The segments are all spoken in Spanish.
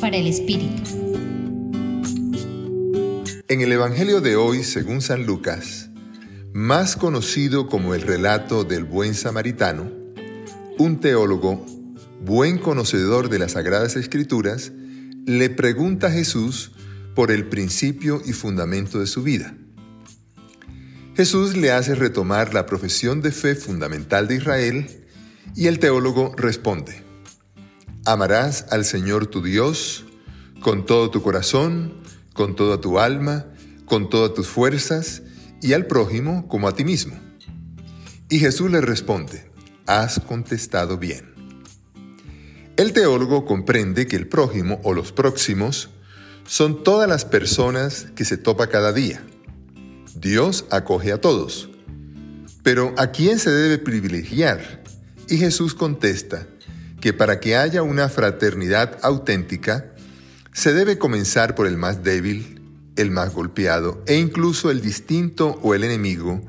Para el Espíritu. En el Evangelio de hoy, según San Lucas, más conocido como el relato del buen samaritano, un teólogo, buen conocedor de las Sagradas Escrituras, le pregunta a Jesús por el principio y fundamento de su vida. Jesús le hace retomar la profesión de fe fundamental de Israel y el teólogo responde, Amarás al Señor tu Dios con todo tu corazón, con toda tu alma, con todas tus fuerzas y al prójimo como a ti mismo. Y Jesús le responde, Has contestado bien. El teólogo comprende que el prójimo o los próximos son todas las personas que se topa cada día. Dios acoge a todos. Pero ¿a quién se debe privilegiar? Y Jesús contesta que para que haya una fraternidad auténtica, se debe comenzar por el más débil, el más golpeado e incluso el distinto o el enemigo,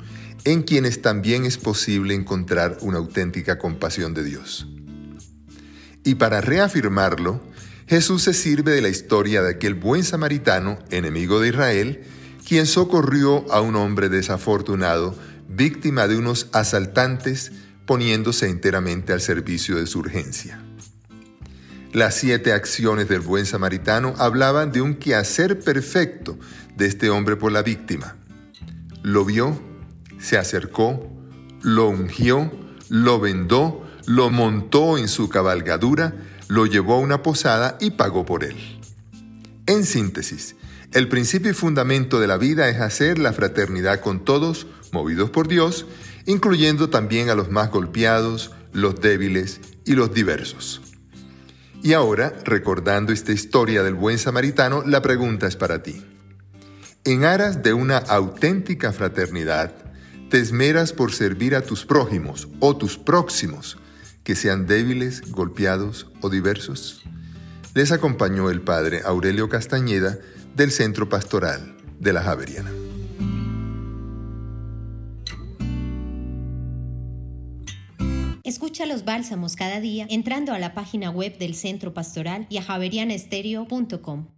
en quienes también es posible encontrar una auténtica compasión de Dios. Y para reafirmarlo, Jesús se sirve de la historia de aquel buen samaritano, enemigo de Israel, quien socorrió a un hombre desafortunado, víctima de unos asaltantes, poniéndose enteramente al servicio de su urgencia. Las siete acciones del buen samaritano hablaban de un quehacer perfecto de este hombre por la víctima. Lo vio, se acercó, lo ungió, lo vendó, lo montó en su cabalgadura, lo llevó a una posada y pagó por él. En síntesis, el principio y fundamento de la vida es hacer la fraternidad con todos, movidos por Dios, incluyendo también a los más golpeados, los débiles y los diversos. Y ahora, recordando esta historia del buen samaritano, la pregunta es para ti. En aras de una auténtica fraternidad, te esmeras por servir a tus prójimos o tus próximos, que sean débiles, golpeados o diversos? Les acompañó el padre Aurelio Castañeda del Centro Pastoral de la Javeriana. Escucha los bálsamos cada día entrando a la página web del Centro Pastoral y a javerianestereo.com.